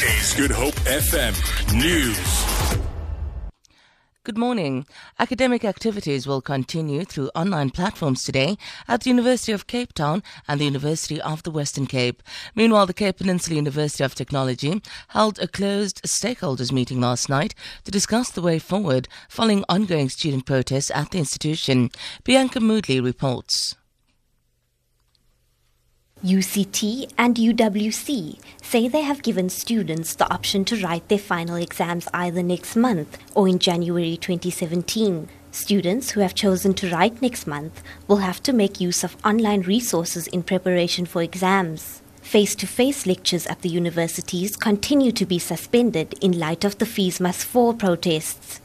Good Hope FM News. Good morning. Academic activities will continue through online platforms today at the University of Cape Town and the University of the Western Cape. Meanwhile, the Cape Peninsula University of Technology held a closed stakeholders meeting last night to discuss the way forward following ongoing student protests at the institution. Bianca Moodley reports. UCT and UWC say they have given students the option to write their final exams either next month or in January 2017. Students who have chosen to write next month will have to make use of online resources in preparation for exams. Face to face lectures at the universities continue to be suspended in light of the Fees Must Fall protests.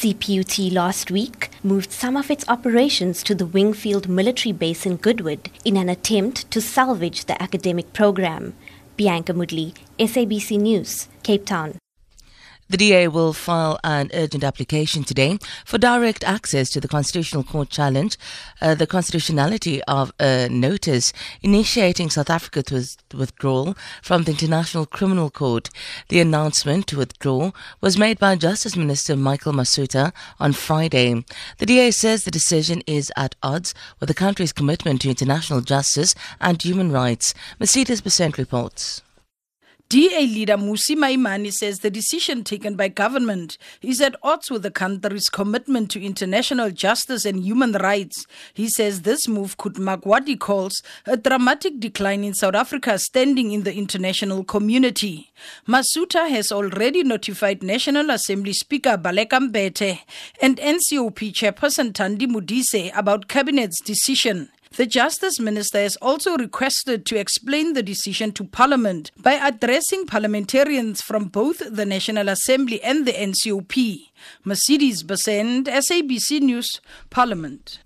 CPUT last week moved some of its operations to the Wingfield military base in Goodwood in an attempt to salvage the academic program. Bianca Moodley, SABC News, Cape Town. The DA will file an urgent application today for direct access to the Constitutional Court challenge uh, the constitutionality of a notice initiating South Africa's withdrawal from the International Criminal Court. The announcement to withdraw was made by Justice Minister Michael Masutha on Friday. The DA says the decision is at odds with the country's commitment to international justice and human rights. Mercedes Besent reports. DA leader Musi Maimane says the decision taken by government is at odds with the country's commitment to international justice and human rights. He says this move could mark what he calls a dramatic decline in South Africa's standing in the international community. Masutha has already notified National Assembly Speaker Baleka Mbete and NCOP Chairperson Thandi Modise about Cabinet's decision. The Justice Minister has also requested to explain the decision to Parliament by addressing parliamentarians from both the National Assembly and the NCOP. Mercedes Besent, SABC News, Parliament.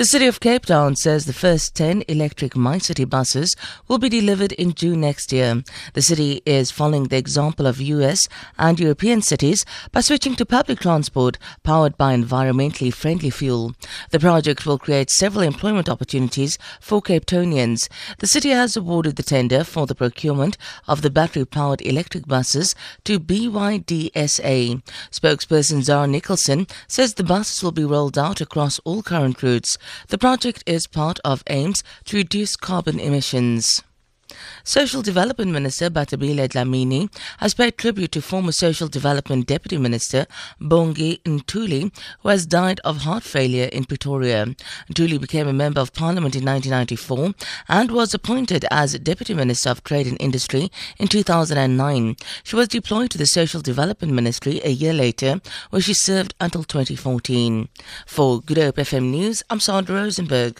The City of Cape Town says the first 10 electric MyCiti buses will be delivered in June next year. The city is following the example of US and European cities by switching to public transport powered by environmentally friendly fuel. The project will create several employment opportunities for Cape Townians. The city has awarded the tender for the procurement of the battery powered electric buses to BYDSA. Spokesperson Zara Nicholson says the buses will be rolled out across all current routes. The project is part of aims to reduce carbon emissions. Social Development Minister Bathabile Dlamini has paid tribute to former Social Development Deputy Minister Bongi Ntuli, who has died of heart failure in Pretoria. Ntuli became a Member of Parliament in 1994 and was appointed as Deputy Minister of Trade and Industry in 2009. She was deployed to the Social Development Ministry a year later, where she served until 2014. For Good Hope FM News, I'm Sandra Rosenberg.